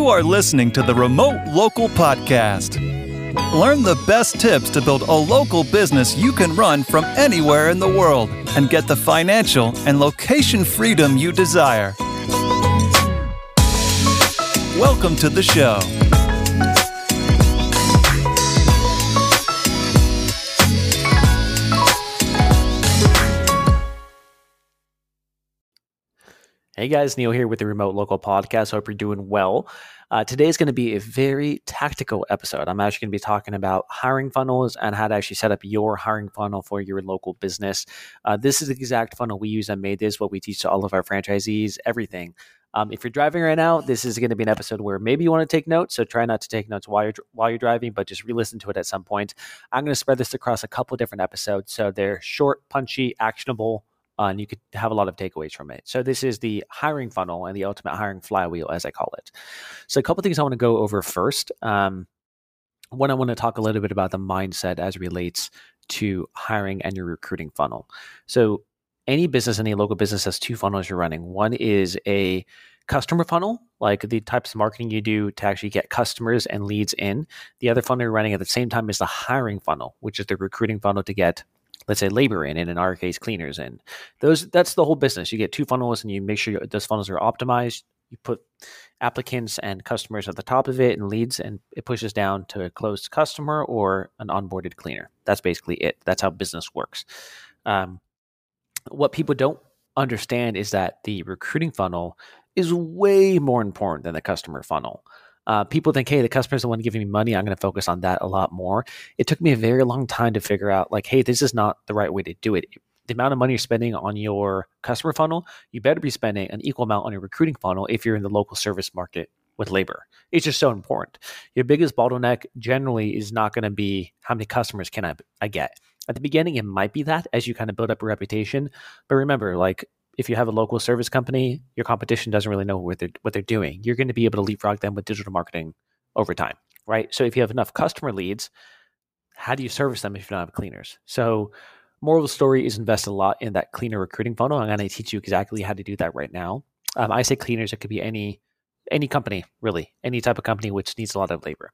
You are listening to the Remote Local Podcast. Learn the best tips to build a local business you can run from anywhere in the world and get the financial and location freedom you desire. Welcome to the show. Hey guys, Neel here with the Remote Local Podcast. Hope you're doing well. Uh, today is going to be a very tactical episode. I'm actually going to be talking about hiring funnels and how to actually set up your hiring funnel for your local business. Uh, this is the exact funnel we use at MaidThis, what we teach to all of our franchisees, everything. Um, if you're driving right now, this is going to be an episode where maybe you want to take notes. So try not to take notes while you're while you're driving, but just re-listen to it at some point. I'm going to spread this across a couple different episodes, so they're short, punchy, actionable and you could have a lot of takeaways from it. So this is the hiring funnel and the ultimate hiring flywheel, as I call it. So a couple things I want to go over first. Um, one, I want to talk a little bit about the mindset as relates to hiring and your recruiting funnel. So any business, any local business has two funnels you're running. One is a customer funnel, like the types of marketing you do to actually get customers and leads in. The other funnel you're running at the same time is the hiring funnel, which is the recruiting funnel to get let's say labor in, and in our case, cleaners in. Those that's the whole business. You get two funnels, and you make sure those funnels are optimized. You put applicants and customers at the top of it and leads, and it pushes down to a closed customer or an onboarded cleaner. That's basically it. That's how business works. Um, what people don't understand is that the recruiting funnel is way more important than the customer funnel. Uh, people think, hey, the customer's the one giving me money. I'm going to focus on that a lot more. It took me a very long time to figure out, like, hey, this is not the right way to do it. The amount of money you're spending on your customer funnel, you better be spending an equal amount on your recruiting funnel if you're in the local service market with labor. It's just so important. Your biggest bottleneck generally is not going to be how many customers can I, I get. At the beginning, it might be that as you kind of build up a reputation. But remember, like if you have a local service company, your competition doesn't really know what they're what they're doing. You're going to be able to leapfrog them with digital marketing over time, right? So if you have enough customer leads, how do you service them if you don't have cleaners? So moral of the story is invest a lot in that cleaner recruiting funnel. I'm going to teach you exactly how to do that right now. Um, I say cleaners; it could be any any company, really, any type of company which needs a lot of labor.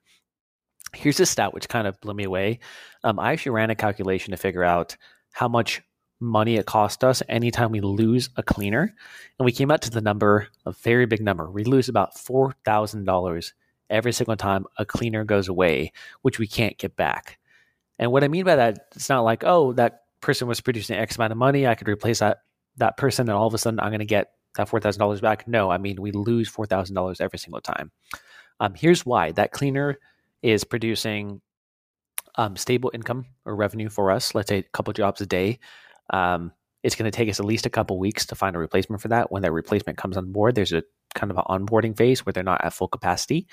Here's a stat which kind of blew me away. Um, I actually ran a calculation to figure out how much money it cost us anytime we lose a cleaner. And we came out to the number, a very big number. We lose about $4,000 every single time a cleaner goes away, which we can't get back. And what I mean by that, it's not like, oh, that person was producing X amount of money. I could replace that that person, and all of a sudden I'm going to get that four thousand dollars back. No, I mean we lose four thousand dollars every single time. Um, here's why: that cleaner is producing um, stable income or revenue for us. Let's say a couple jobs a day. Um, it's going to take us at least a couple weeks to find a replacement for that. When that replacement comes on board, there's a kind of an onboarding phase where they're not at full capacity.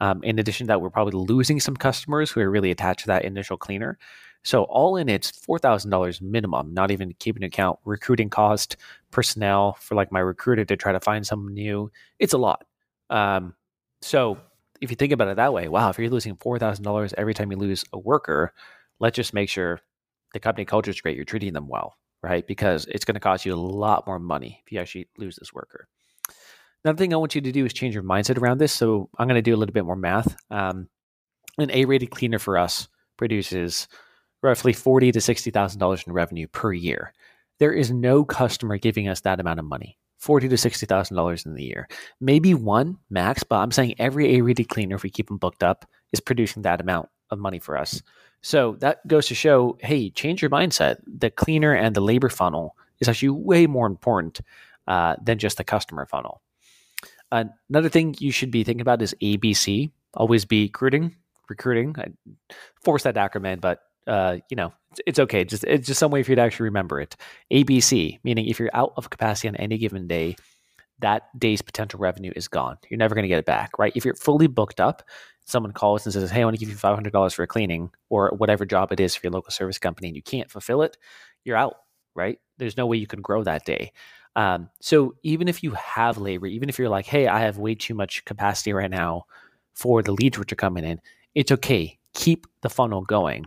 Um, in addition to that, we're probably losing some customers who are really attached to that initial cleaner. So all in, it's four thousand dollars minimum. Not even keeping account recruiting cost, personnel for like my recruiter to try to find someone new. It's a lot. Um, so if you think about it that way, wow, if you're losing four thousand dollars every time you lose a worker, let's just make sure the company culture is great. You're treating them well, right? Because it's going to cost you a lot more money if you actually lose this worker. Another thing I want you to do is change your mindset around this. So I'm going to do a little bit more math. Um, an A-rated cleaner for us produces roughly forty to sixty thousand dollars in revenue per year. There is no customer giving us that amount of money. Forty to sixty thousand dollars in the year, maybe one max. But I'm saying every A-rated cleaner, if we keep them booked up, is producing that amount of money for us. So that goes to show hey, change your mindset. The cleaner and the labor funnel is actually way more important uh, than just the customer funnel. Another thing you should be thinking about is ABC. Always be recruiting, recruiting. I force that acronym, but uh, you know it's okay. Just it's just some way for you to actually remember it. ABC, meaning if you're out of capacity on any given day, that day's potential revenue is gone. You're never going to get it back, right? If you're fully booked up, someone calls and says, Hey, I want to give you $500 for a cleaning or whatever job it is for your local service company and you can't fulfill it, you're out, right? There's no way you can grow that day. Um, so even if you have labor, even if you're like, Hey, I have way too much capacity right now for the leads which are coming in, it's okay. Keep the funnel going.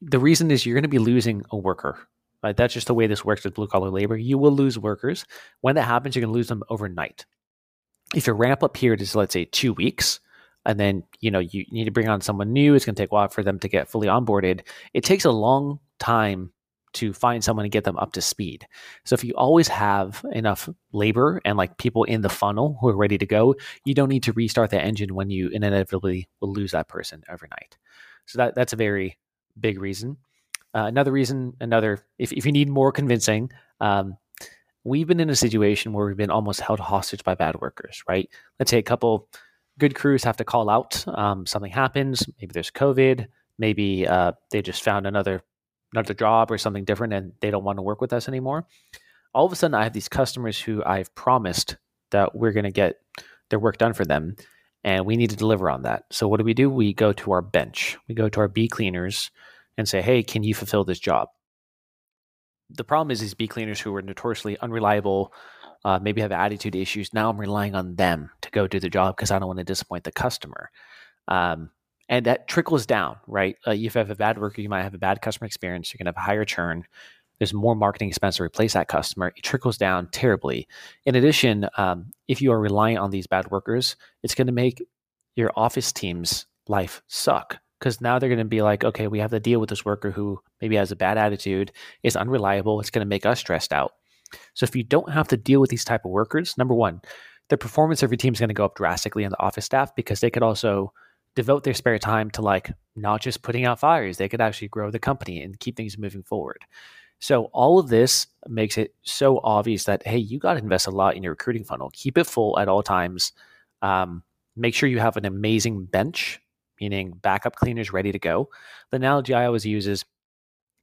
The reason is you're going to be losing a worker, right? That's just the way this works with blue collar labor. You will lose workers. When that happens, you're going to lose them overnight. if your ramp up period is let's say two weeks, and then you know you need to bring on someone new, it's going to take a while for them to get fully onboarded. It takes a long time to find someone and get them up to speed. So if you always have enough labor and like people in the funnel who are ready to go, you don't need to restart the engine when you inevitably will lose that person overnight. So that that's a very big reason. Uh, another reason, another if if you need more convincing, um, we've been in a situation where we've been almost held hostage by bad workers. Right? Let's say a couple good crews have to call out. Um, something happens. Maybe there's COVID. Maybe uh, they just found another another job or something different and they don't want to work with us anymore. All of a sudden, I have these customers who I've promised that we're going to get their work done for them and we need to deliver on that. So, what do we do? We go to our bench, we go to our B cleaners and say, hey, can you fulfill this job? The problem is these B cleaners who are notoriously unreliable, uh, maybe have attitude issues. Now I'm relying on them to go do the job because I don't want to disappoint the customer. Um, and that trickles down, right? Uh, if you have a bad worker, you might have a bad customer experience. You're going to have a higher churn. There's more marketing expense to replace that customer. It trickles down terribly. In addition, um, if you are relying on these bad workers, it's going to make your office team's life suck because now they're going to be like, okay, we have to deal with this worker who maybe has a bad attitude, is unreliable. It's going to make us stressed out. So if you don't have to deal with these type of workers, number one, the performance of your team is going to go up drastically on the office staff because they could also devote their spare time to like not just putting out fires, they could actually grow the company and keep things moving forward. So all of this makes it so obvious that hey, you got to invest a lot in your recruiting funnel. Keep it full at all times. Um, make sure you have an amazing bench, meaning backup cleaners ready to go. The analogy I always use is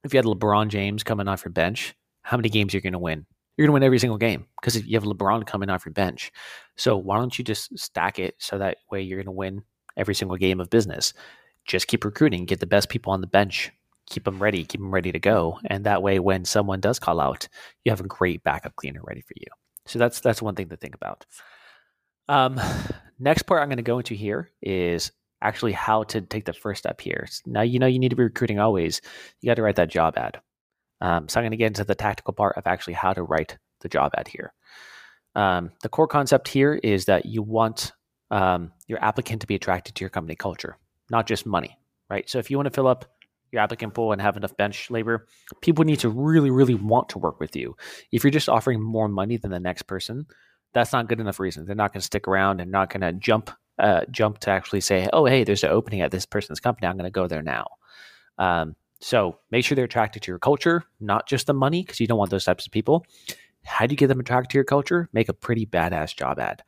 if you had LeBron James coming off your bench, how many games are you're going to win? You're going to win every single game because you have LeBron coming off your bench. So why don't you just stack it so that way you're going to win every single game of business. Just keep recruiting, get the best people on the bench, keep them ready, keep them ready to go, and that way, when someone does call out, you have a great backup cleaner ready for you. So that's that's one thing to think about. Um, next part I'm going to go into here is actually how to take the first step here. Now you know you need to be recruiting always. You got to write that job ad. Um, so I'm going to get into the tactical part of actually how to write the job ad here. Um, the core concept here is that you want um, your applicant to be attracted to your company culture, not just money, right? So if you want to fill up your applicant pool and have enough bench labor, people need to really, really want to work with you. If you're just offering more money than the next person, that's not good enough reason. They're not going to stick around and not going to jump uh, jump to actually say, oh, hey, there's an opening at this person's company. I'm going to go there now. Um, so make sure they're attracted to your culture, not just the money, because you don't want those types of people. How do you get them attracted to your culture? Make a pretty badass job ad.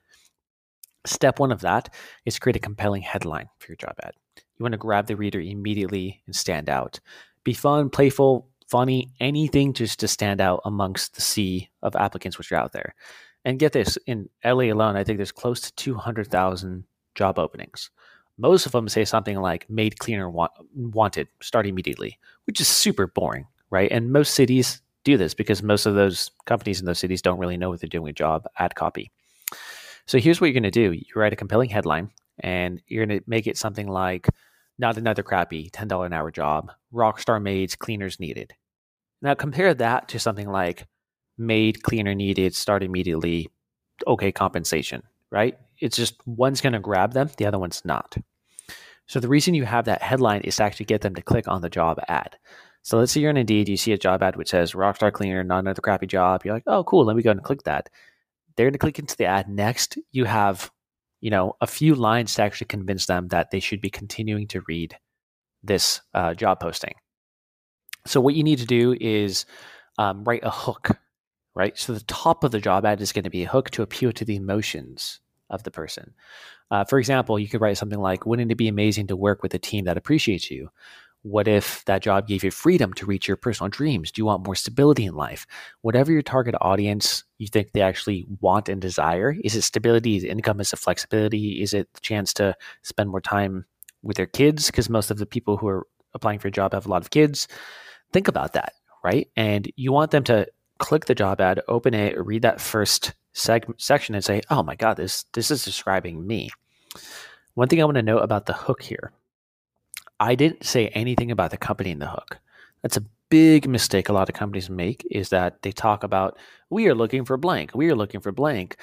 Step one of that is create a compelling headline for your job ad. You want to grab the reader immediately and stand out. Be fun, playful, funny, anything just to stand out amongst the sea of applicants which are out there. And get this in LA alone, I think there's close to 200,000 job openings. Most of them say something like maid cleaner wanted, start immediately, which is super boring, right? And most cities do this because most of those companies in those cities don't really know what they're doing with job ad copy. So here's what you're going to do you write a compelling headline, and you're going to make it something like, not another crappy $10 an hour job, rockstar maids, cleaners needed. Now compare that to something like maid, cleaner needed, start immediately, okay compensation, right? It's just one's going to grab them, the other one's not. So the reason you have that headline is to actually get them to click on the job ad. So let's say you're on Indeed, you see a job ad which says Rockstar Cleaner, not another crappy job. You're like, oh, cool, let me go and click that they're going to click into the ad. Next, you have, you know, a few lines to actually convince them that they should be continuing to read this uh, job posting. So what you need to do is um, write a hook, right? So the top of the job ad is going to be a hook to appeal to the emotions of the person. Uh, for example, you could write something like, "Wouldn't it be amazing to work with a team that appreciates you?" What if that job gave you freedom to reach your personal dreams? Do you want more stability in life? Whatever your target audience you think they actually want and desire, is it stability? Is it income? Is it flexibility? Is it the chance to spend more time with their kids? Because most of the people who are applying for a job have a lot of kids. Think about that, right? And you want them to click the job ad, open it, read that first seg- section, and say, "Oh my God, this this is describing me." One thing I want to note about the hook here I didn't say anything about the company in the hook. That's a big mistake a lot of companies make is that they talk about we are looking for blank, we are looking for blank.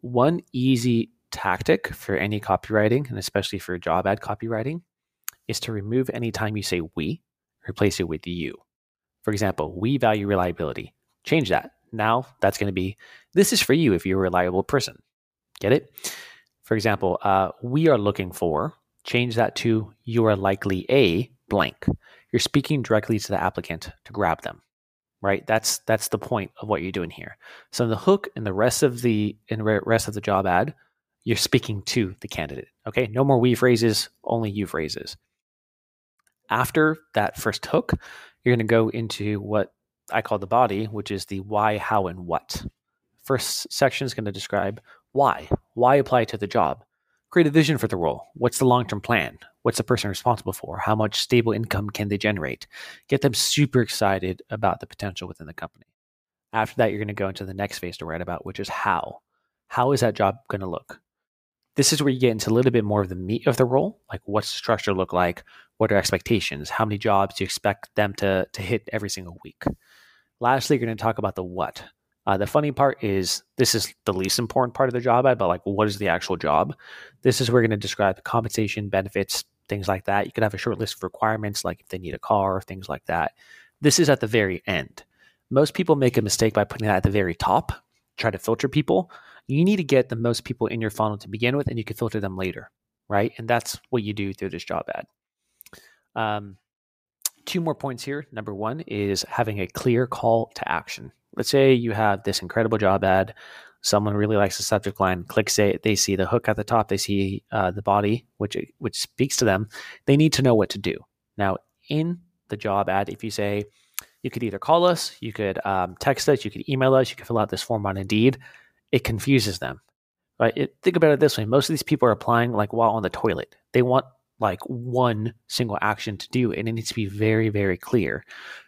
One easy tactic for any copywriting, and especially for job ad copywriting, is to remove any time you say we, replace it with you. For example, we value reliability. Change that. Now that's going to be this is for you if you're a reliable person. Get it? For example, uh, we are looking for, change that to you are likely a blank. You're speaking directly to the applicant to grab them right? That's that's the point of what you're doing here. So in the hook and the rest of the in rest of the job ad, you're speaking to the candidate. Okay, no more we phrases, only you phrases. After that first hook, you're going to go into what I call the body, which is the why, how, and what. First section is going to describe why. Why apply to the job? Create a vision for the role. What's the long term plan? What's the person responsible for? How much stable income can they generate? Get them super excited about the potential within the company. After that, you're going to go into the next phase to write about, which is how. How is that job going to look? This is where you get into a little bit more of the meat of the role, like what's the structure look like? What are expectations? How many jobs do you expect them to, to hit every single week? Lastly, you're going to talk about the what. Uh, the funny part is this is the least important part of the job ad, but like, what is the actual job? This is where we're going to describe the compensation, benefits, things like that. You could have a short list of requirements, like if they need a car, things like that. This is at the very end. Most people make a mistake by putting that at the very top, try to filter people. You need to get the most people in your funnel to begin with, and you can filter them later, right? And that's what you do through this job ad. Um, two more points here. Number one is having a clear call to action. Let's say you have this incredible job ad someone really likes the subject line, clicks it, they see the hook at the top, they see uh, the body, which which speaks to them. They need to know what to do. Now, in the job ad, if you say you could either call us, you could um, text us, you could email us, you could fill out this form on Indeed, it confuses them. Right? It, think about it this way: most of these people are applying like while on the toilet. They want like one single action to do, and it needs to be very, very clear.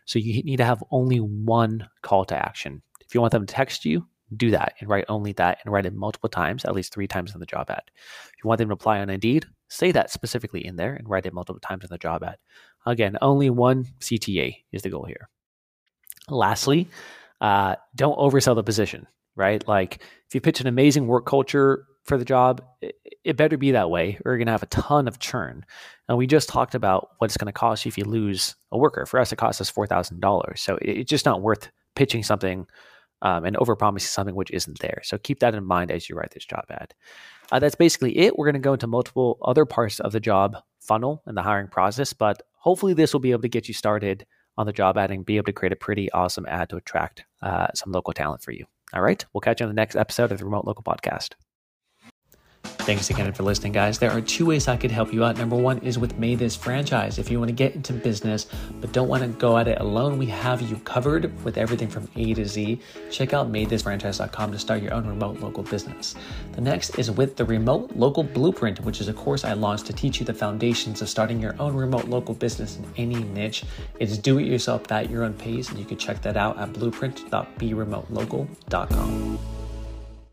So you need to have only one call to action. If you want them to text you, do that and write only that and write it multiple times, at least three times in the job ad. If you want them to apply on Indeed, say that specifically in there and write it multiple times in the job ad. Again, only one CTA is the goal here. Lastly, uh, don't oversell the position, right? Like if you pitch an amazing work culture for the job, it, it better be that way or you're going to have a ton of churn. And we just talked about what it's going to cost you if you lose a worker. For us, it costs us $4,000. So it, it's just not worth pitching something um, and overpromising something which isn't there. So keep that in mind as you write this job ad. Uh, that's basically it. We're going to go into multiple other parts of the job funnel and the hiring process, but hopefully this will be able to get you started on the job ad and be able to create a pretty awesome ad to attract uh, some local talent for you. All right. We'll catch you on the next episode of the Remote Local Podcast. Thanks again for listening, guys. There are two ways I could help you out. Number one is with MaidThis franchise. If you want to get into business but don't want to go at it alone, we have you covered with everything from A to Z. Check out maidthisfranchise.com to start your own remote local business. The next is with the Remote Local Blueprint, which is a course I launched to teach you the foundations of starting your own remote local business in any niche. It's do it yourself at your own pace, and you can check that out at blueprint.beremotelocal.com.